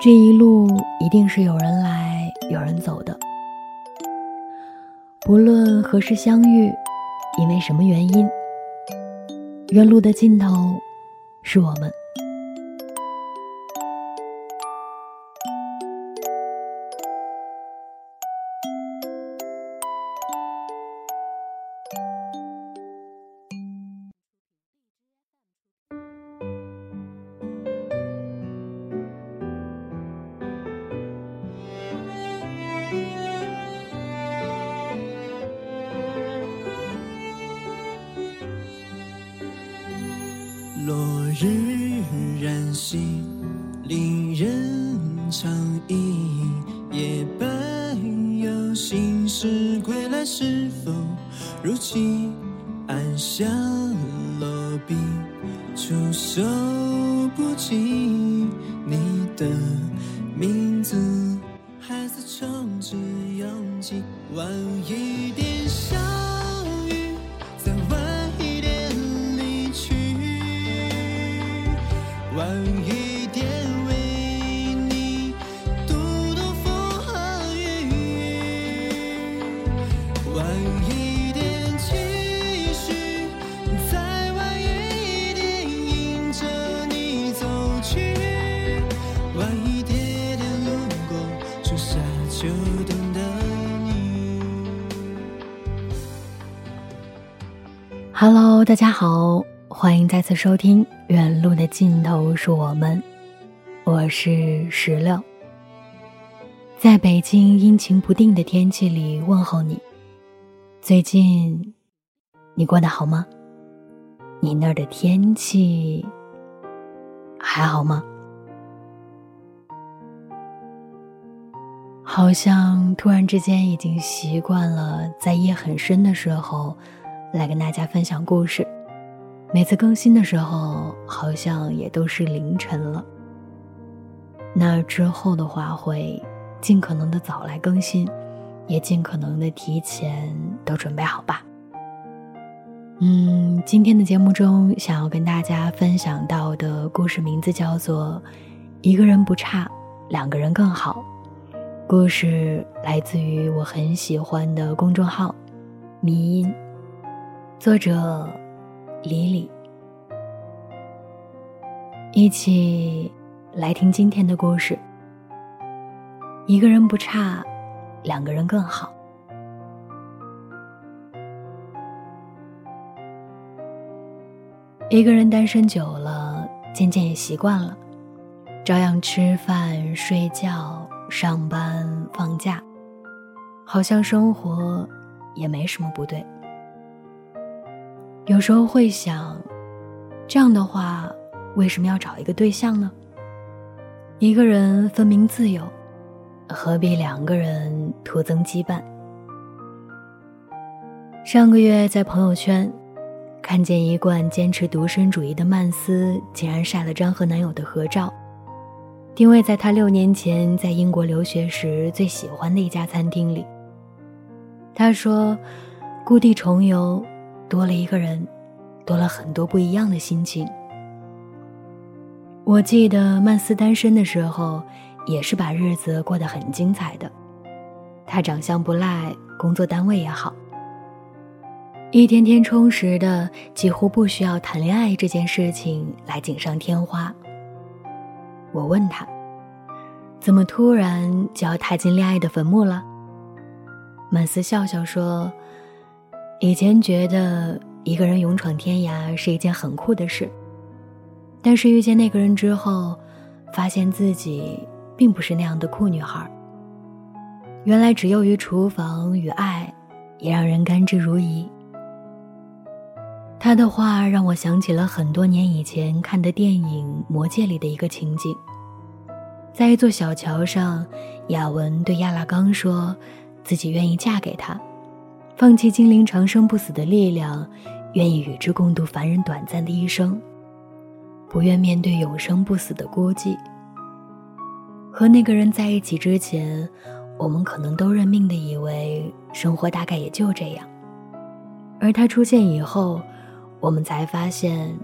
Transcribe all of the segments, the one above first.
这一路一定是有人来，有人走的。不论何时相遇，因为什么原因，原路的尽头是我们。心令，人长忆。夜半有心事归来，是否如期？暗香落笔，触手不及你的名字，还在冲之拥挤，晚一点 Hello，大家好，欢迎再次收听《远路的尽头是我们》，我是石榴，在北京阴晴不定的天气里问候你。最近你过得好吗？你那儿的天气还好吗？好像突然之间已经习惯了在夜很深的时候来跟大家分享故事。每次更新的时候，好像也都是凌晨了。那之后的话，会尽可能的早来更新，也尽可能的提前都准备好吧。嗯，今天的节目中想要跟大家分享到的故事名字叫做《一个人不差，两个人更好》。故事来自于我很喜欢的公众号“迷音”，作者李李。一起来听今天的故事。一个人不差，两个人更好。一个人单身久了，渐渐也习惯了，照样吃饭、睡觉、上班、放假，好像生活也没什么不对。有时候会想，这样的话，为什么要找一个对象呢？一个人分明自由，何必两个人徒增羁绊？上个月在朋友圈看见一贯坚持独身主义的曼斯，竟然晒了张和男友的合照，定位在他六年前在英国留学时最喜欢的一家餐厅里。他说：“故地重游，多了一个人，多了很多不一样的心情。”我记得曼斯单身的时候，也是把日子过得很精彩的。他长相不赖，工作单位也好，一天天充实的，几乎不需要谈恋爱这件事情来锦上添花。我问他，怎么突然就要踏进恋爱的坟墓了？曼斯笑笑说：“以前觉得一个人勇闯天涯是一件很酷的事。”但是遇见那个人之后，发现自己并不是那样的酷女孩。原来只囿于厨房与爱，也让人甘之如饴。他的话让我想起了很多年以前看的电影《魔戒》里的一个情景。在一座小桥上，雅文对亚拉冈说，自己愿意嫁给他，放弃精灵长生不死的力量，愿意与之共度凡人短暂的一生。不愿面对永生不死的孤寂。和那个人在一起之前，我们可能都认命的以为生活大概也就这样，而他出现以后，我们才发现，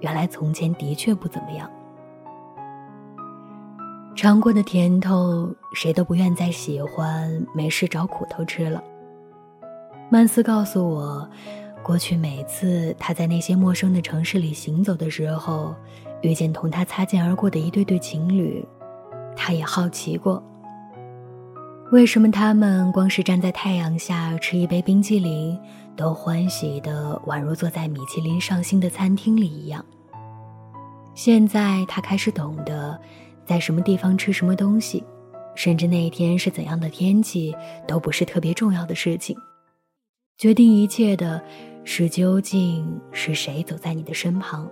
原来从前的确不怎么样。尝过的甜头，谁都不愿再喜欢，没事找苦头吃了。曼斯告诉我，过去每次他在那些陌生的城市里行走的时候，遇见同他擦肩而过的一对对情侣，他也好奇过。为什么他们光是站在太阳下吃一杯冰激凌，都欢喜的宛如坐在米其林上星的餐厅里一样？现在他开始懂得，在什么地方吃什么东西，甚至那一天是怎样的天气，都不是特别重要的事情。决定一切的是究竟是谁走在你的身旁。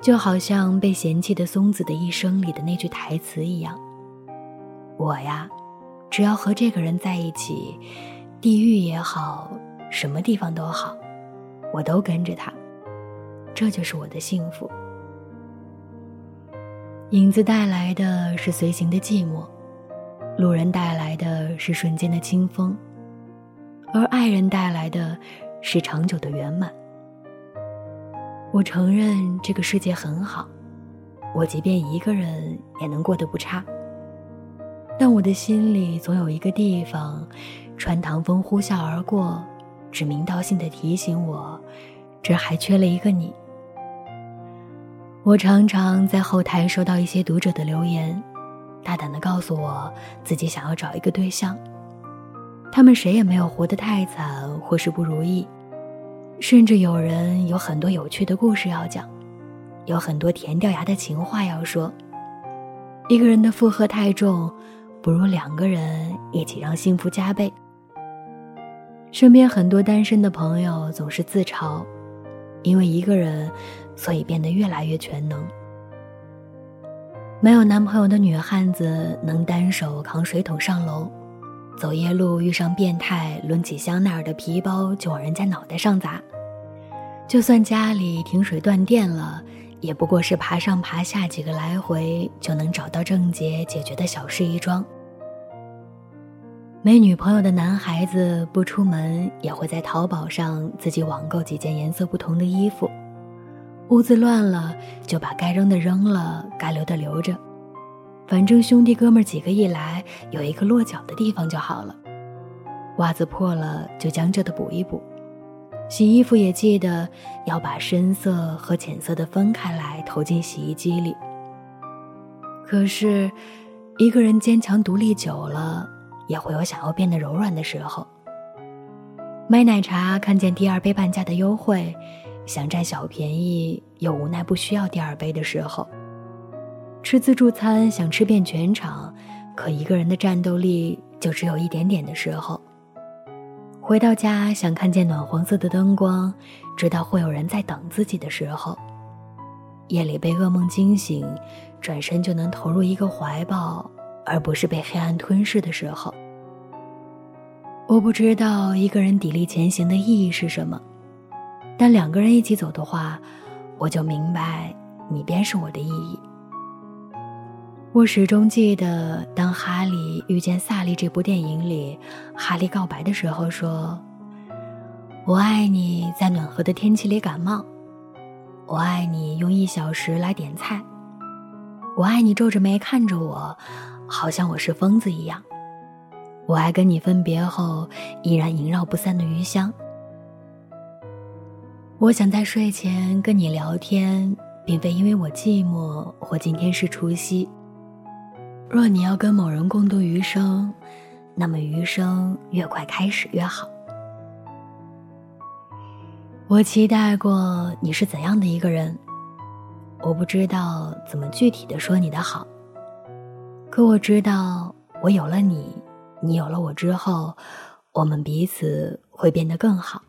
就好像被嫌弃的松子的一生里的那句台词一样：“我呀。”只要和这个人在一起，地狱也好，什么地方都好，我都跟着他，这就是我的幸福。影子带来的是随行的寂寞，路人带来的是瞬间的清风，而爱人带来的是长久的圆满。我承认这个世界很好，我即便一个人也能过得不差。但我的心里总有一个地方，穿堂风呼啸而过，指名道姓的提醒我，这还缺了一个你。我常常在后台收到一些读者的留言，大胆的告诉我自己想要找一个对象。他们谁也没有活得太惨或是不如意，甚至有人有很多有趣的故事要讲，有很多甜掉牙的情话要说。一个人的负荷太重。不如两个人一起让幸福加倍。身边很多单身的朋友总是自嘲，因为一个人，所以变得越来越全能。没有男朋友的女汉子能单手扛水桶上楼，走夜路遇上变态，抡起香奈儿的皮包就往人家脑袋上砸。就算家里停水断电了。也不过是爬上爬下几个来回就能找到症结解决的小事一桩。没女朋友的男孩子不出门也会在淘宝上自己网购几件颜色不同的衣服。屋子乱了就把该扔的扔了，该留的留着，反正兄弟哥们几个一来有一个落脚的地方就好了。袜子破了就将就的补一补。洗衣服也记得要把深色和浅色的分开来投进洗衣机里。可是，一个人坚强独立久了，也会有想要变得柔软的时候。买奶茶看见第二杯半价的优惠，想占小便宜又无奈不需要第二杯的时候。吃自助餐想吃遍全场，可一个人的战斗力就只有一点点的时候。回到家，想看见暖黄色的灯光，知道会有人在等自己的时候；夜里被噩梦惊醒，转身就能投入一个怀抱，而不是被黑暗吞噬的时候。我不知道一个人砥砺前行的意义是什么，但两个人一起走的话，我就明白，你便是我的意义。我始终记得，当哈利遇见萨利这部电影里，哈利告白的时候说：“我爱你在暖和的天气里感冒，我爱你用一小时来点菜，我爱你皱着眉看着我，好像我是疯子一样，我爱跟你分别后依然萦绕不散的余香。我想在睡前跟你聊天，并非因为我寂寞或今天是除夕。”若你要跟某人共度余生，那么余生越快开始越好。我期待过你是怎样的一个人，我不知道怎么具体的说你的好，可我知道我有了你，你有了我之后，我们彼此会变得更好。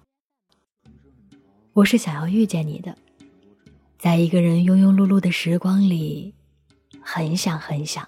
我是想要遇见你的，在一个人庸庸碌碌的时光里，很想很想。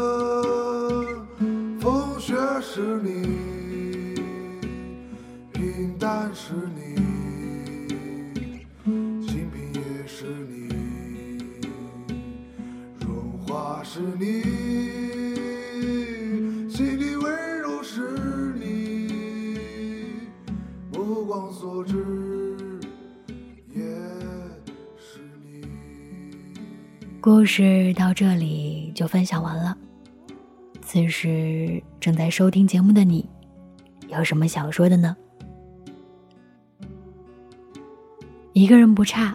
是你，平淡是你，清贫也是你，荣华是你，心里温柔是你，目光所至也是你。故事到这里就分享完了。此时正在收听节目的你，有什么想说的呢？一个人不差，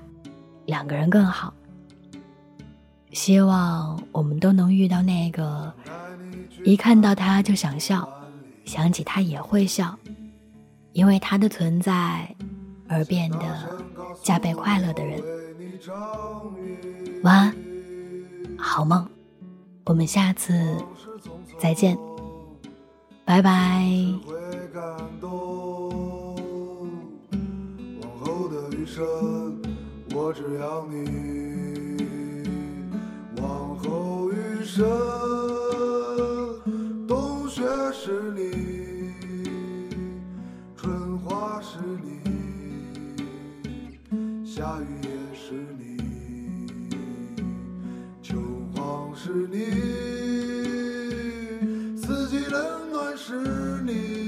两个人更好。希望我们都能遇到那个一看到他就想笑，想起他也会笑，因为他的存在而变得加倍快乐的人。晚安，好梦，我们下次再见，拜拜。会感动。往后的余生，我只要你。往后余生，冬雪是你，春花是你，夏雨也是你，秋黄是你。是你。